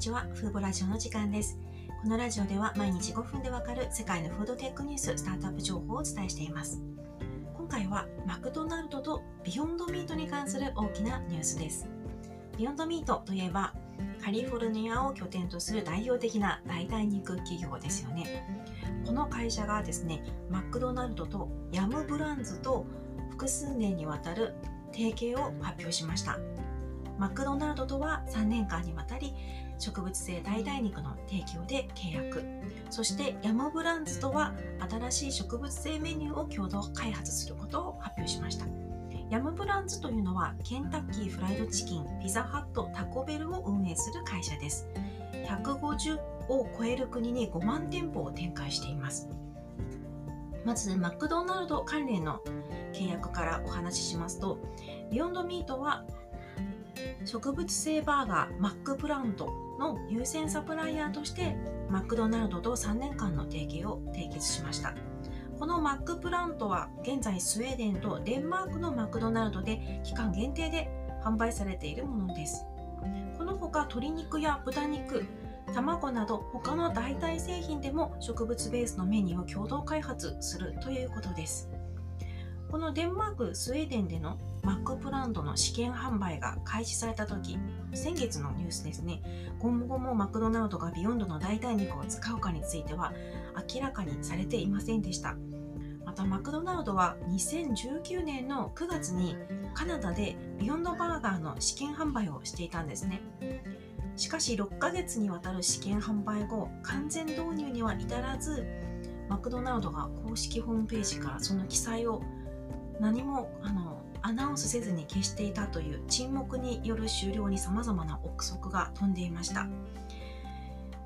ちは。フーボラジオの時間です。このラジオでは毎日5分でわかる世界のフードテックニュース、スタートアップ情報をお伝えしています。今回はマクドナルドとビヨンドミートに関する大きなニュースです。ビヨンドミートといえば、カリフォルニアを拠点とする代表的な代替肉企業ですよね。この会社がですね、マクドナルドとヤムブランズと複数年にわたる提携を発表しました。マクドナルドとは3年間にわたり植物性代替肉の提供で契約。そしてヤムブランズとは新しい植物性メニューを共同開発することを発表しました。ヤムブランズというのはケンタッキーフライドチキンピザハットタコベルを運営する会社です。150を超える国に5万店舗を展開しています。まずマクドナルド関連の契約からお話ししますとビヨンドミートは植物性バーガーマックプラントの優先サプライヤーとしてマクドナルドと3年間の提携を締結しました。このマックプラントは現在スウェーデンとデンマークのマクドナルドで期間限定で販売されているものです。このほか鶏肉や豚肉卵など他の代替製品でも植物ベースのメニューを共同開発するということです。このデンマーク、スウェーデンでのマックプラントの試験販売が開始された時、先月のニュースですね、今後もマクドナルドがビヨンドの代替肉を使うかについては明らかにされていませんでした。またマクドナルドは2019年の9月にカナダでビヨンドバーガーの試験販売をしていたんですね。しかし6ヶ月にわたる試験販売後、完全導入には至らず、マクドナルドが公式ホームページからその記載を何もあのアナウンスせずに消していたという沈黙による終了にさまざまな憶測が飛んでいました。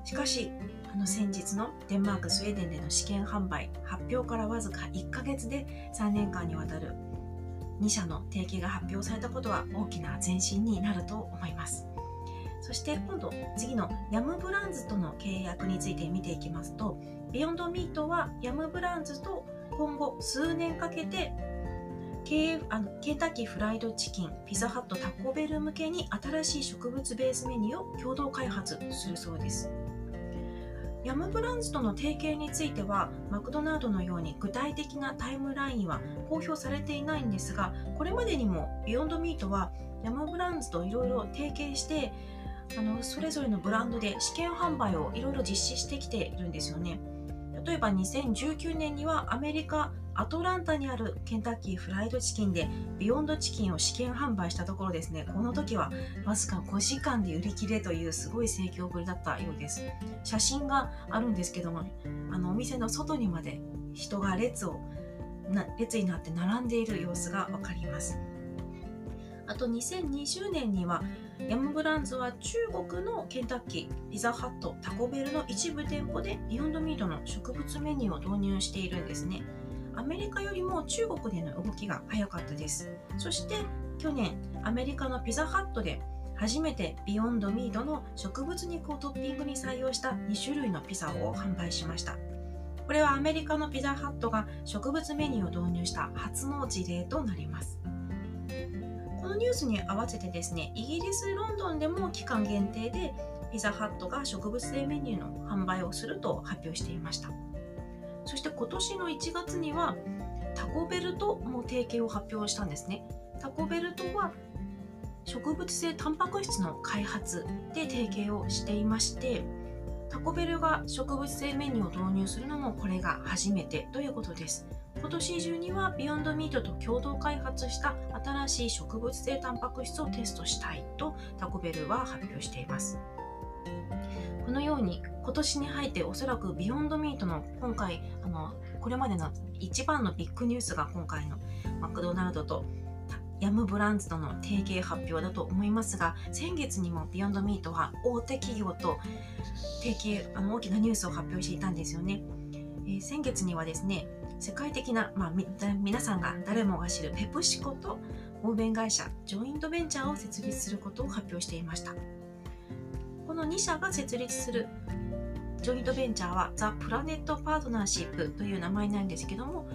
しかしあの先日のデンマークスウェーデンでの試験販売発表からわずか1ヶ月で3年間にわたる2社の提携が発表されたことは大きな前進になると思います。そして今度次のヤムブランズとの契約について見ていきますとビヨンドミートはヤムブランズと今後数年かけてケあのケンタッキーフライドチキン、ピザハット、タコベル向けに新しい植物ベースメニューを共同開発するそうです。ヤムブランズとの提携についてはマクドナルドのように具体的なタイムラインは公表されていないんですがこれまでにもビヨンドミートはヤムブランズといろいろ提携してあのそれぞれのブランドで試験販売をいろいろ実施してきているんですよね。例えば2019年にはアメリカアトランタにあるケンタッキーフライドチキンでビヨンドチキンを試験販売したところですね。この時はわずか5時間で売り切れというすごい盛況ぶりだったようです。写真があるんですけどもあのお店の外にまで人が列をな列になって並んでいる様子がわかります。あと2020年にはヤムブランズは中国のケンタッキー、ピザハット、タコベルの一部店舗でビヨンドミートの植物メニューを導入しているんですね。アメリカよりも中国での動きが早かったです。そして去年、アメリカのピザハットで初めてビヨンドミートの植物肉をトッピングに採用した2種類のピザを販売しました。これはアメリカのピザハットが植物メニューを導入した初の事例となります。このニュースに合わせてですね、イギリス・ロンドンでも期間限定でピザハットが植物性メニューの販売をすると発表していました。そして今年の1月にはタコベルとも提携を発表したんですね。タコベルとは植物性タンパク質の開発で提携をしていましてタコベルが植物性メニューを導入するのもこれが初めてということです今年中にはビヨンドミートと共同開発した新しい植物性タンパク質をテストしたいとタコベルは発表しています。このように今年に入っておそらくビヨンドミートの今回あのこれまでの一番のビッグニュースが今回のマクドナルドとヤムブランズとの提携発表だと思いますが先月にもビヨンドミートは大手企業と提携あの大きなニュースを発表していたんですよね、えー、先月にはですね世界的な、まあ、皆さんが誰もが知るペプシコと合弁会社ジョイントベンチャーを設立することを発表していました。この2社が設立するジョイントベンチャーはザ・プラネット・パートナーシップという名前なんですけども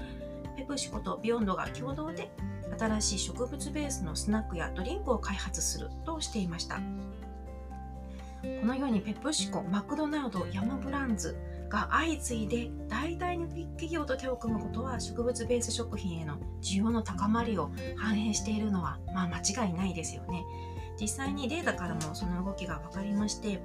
ペプシコとビヨンドが共同で新しい植物ベースのスナックやドリンクを開発するとしていました。このようにペプシコマクドナルドヤムブランズが相次いで代替の企業と手を組むことは植物ベース食品への需要の高まりを反映しているのは、まあ、間違いないですよね。実際にデータからもその動きが分かりまして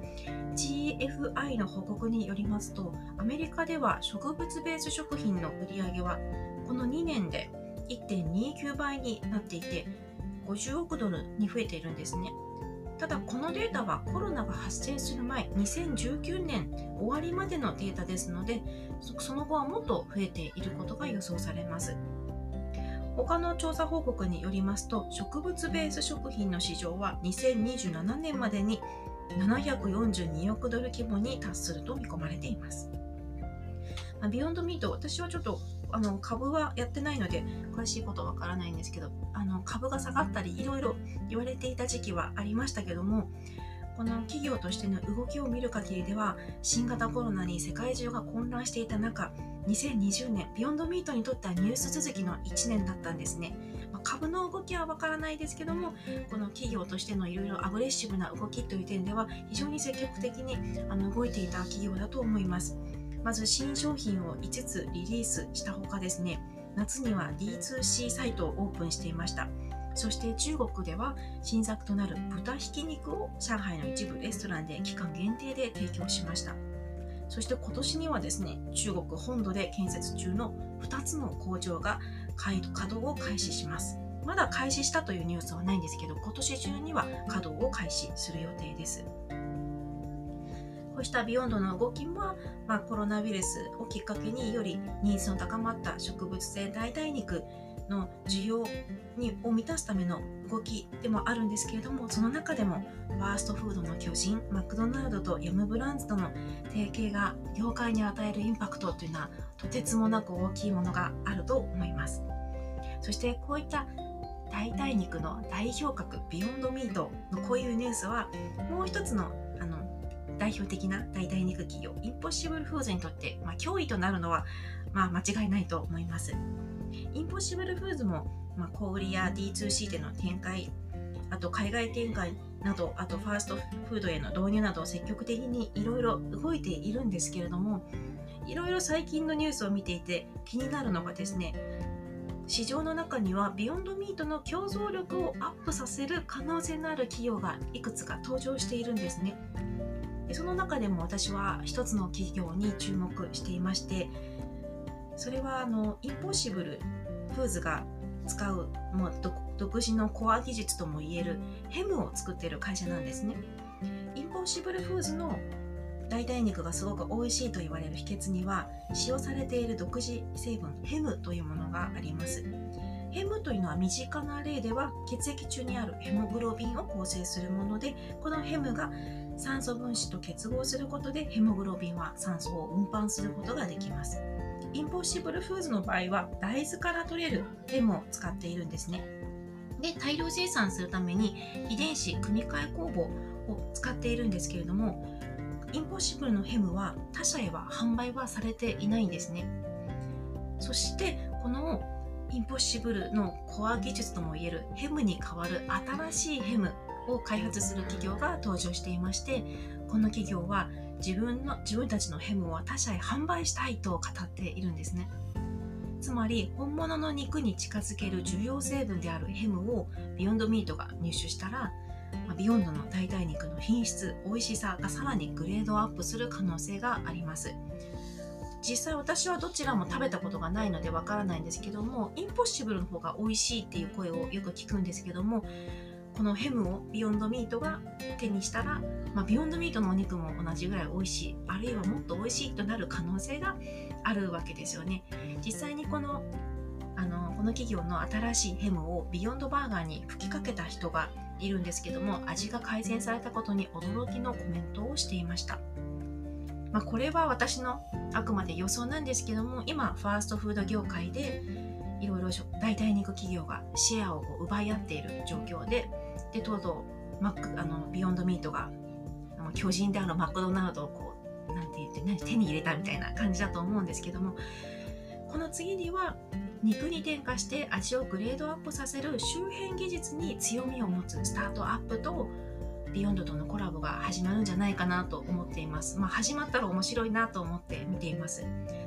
GFI の報告によりますとアメリカでは植物ベース食品の売り上げはこの2年で1.29倍になっていて50億ドルに増えているんですねただこのデータはコロナが発生する前2019年終わりまでのデータですのでその後はもっと増えていることが予想されます他の調査報告によりますと植物ベース食品の市場は2027年までに742億ドル規模に達すると見込まれています。ビヨンドミート、私はちょっとあの株はやってないので詳しいことわからないんですけどあの株が下がったりいろいろ言われていた時期はありましたけどもこの企業としての動きを見る限りでは新型コロナに世界中が混乱していた中2020年ビヨンドミートにとってはニュース続きの1年だったんですね、まあ、株の動きはわからないですけどもこの企業としてのいろいろアグレッシブな動きという点では非常に積極的にあの動いていた企業だと思います。まず新商品を5つリリースしたほかですね夏には D2C サイトをオープンしていました。そして中国では新作となる豚ひき肉を上海の一部レストランで期間限定で提供しました。そして今年にはですね中国本土で建設中の2つの工場が稼働を開始します。まだ開始したというニュースはないんですけど今年中には稼働を開始する予定です。こうしたビヨンドの動きも、まあ、コロナウイルスをきっかけによりニーズの高まった植物性代替肉の需要にを満たすための動きでもあるんですけれどもその中でもファーストフードの巨人マクドナルドとヤムブランズとの提携が業界に与えるインパクトというのはとてつもなく大きいものがあると思いますそしてこういった代替肉の代表格ビヨンドミート。のこういうニュースはもう一つの代表的な代替肉企業インポッシブルフーズにとって、まあ、脅威となるのは、まあ、間違いないと思います。インポッシブルフーズも、まあ、小売や D2C での展開あと海外展開などあとファーストフードへの導入など積極的にいろいろ動いているんですけれどもいろいろ最近のニュースを見ていて気になるのがですね市場の中にはビヨンドミートの競争力をアップさせる可能性のある企業がいくつか登場しているんですね。その中でも私は一つの企業に注目していましてそれはあのインポッシブルフーズが使うもう独自のコア技術ともいえるヘムを作っている会社なんですね。インポッシブルフーズの代替肉がすごく美味しいと言われる秘訣には使用されている独自成分ヘムというものがあります。ヘムというのは身近な例では血液中にあるヘモグロビンを構成するものでこのヘムが酸素分子と結合することでヘモグロビンは酸素を運搬することができます。インポッシブルフーズの場合は大豆から取れるヘムを使っているんですね。で大量生産するために遺伝子組み換え工房を使っているんですけれどもインポッシブルのヘムは他社へは販売はされていないんですね。そしてこのインポッシブルのコア技術ともいえるヘムに代わる新しいヘムを開発する企業が登場していましてこの企業は自分の自分たちのヘムは他社へ販売したいと語っているんですね。つまり本物の肉に近づける重要成分であるヘムをビヨンドミートが入手したらビヨンドの代替肉の品質美味しさがさらにグレードアップする可能性があります。実際私はどちらも食べたことがないのでわからないんですけどもインポッシブルの方が美味しいっていう声をよく聞くんですけどもこのヘムをビヨンドミートが手にしたら、まあ、ビヨンドミートのお肉も同じぐらい美味しい。あるいはもっと美味しいとなる可能性があるわけですよね。実際にこのあのこの企業の新しいヘムをビヨンドバーガーに吹きかけた人がいるんですけども味が改善されたことに驚きのコメントをしていました、まあ、これは私のあくまで予想なんですけども今ファーストフード業界でいろいろ代替肉企業がシェアを奪い合っている状況ででとうとうマックあのビヨンドミートが巨人であるマクドナルドをこうなんて言って何手に入れたみたいな感じだと思うんですけどもこの次には肉に添加して味をグレードアップさせる周辺技術に強みを持つスタートアップとビヨンドとのコラボが始まるんじゃないかなと思っています。まあ、始まったら面白いなと思って見ています。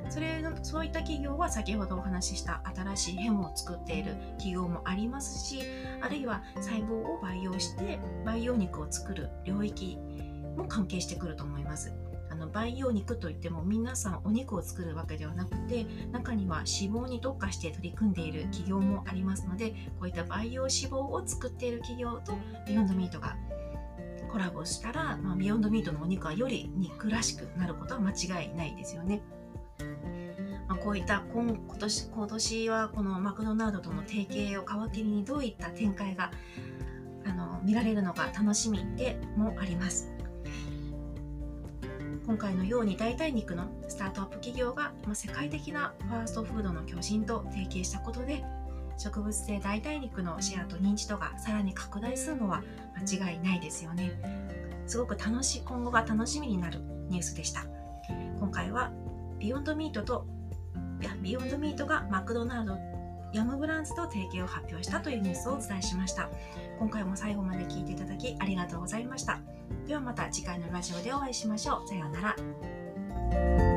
それそういった企業は先ほどお話しした新しいヘムを作っている企業もありますし、あるいは細胞を培養して培養肉を作る領域も関係してくると思います。あの培養肉といっても皆さんお肉を作るわけではなくて中には脂肪に特化して取り組んでいる企業もありますのでこういった培養脂肪を作っている企業とビヨンドミートがコラボしたら、まあ、ビヨンドミートのお肉はより肉らしくなることは間違いないですよね。まあ、こういった今今年今年はこのマクドナルドとの提携を皮切りにどういった展開があの見られるのか楽しみでもあります。今回のように代替肉のスタートアップ企業が世界的なファーストフードの巨人と提携したことで植物性代替肉のシェアと認知度がさらに拡大するのは間違いないですよねすごく楽しい今後が楽しみになるニュースでした今回はビヨンドミートといやビヨンドミートがマクドナルドヤムブランズと提携を発表したというニュースをお伝えしました今回も最後まで聞いていただきありがとうございましたではまた次回のラジオでお会いしましょう。さようなら。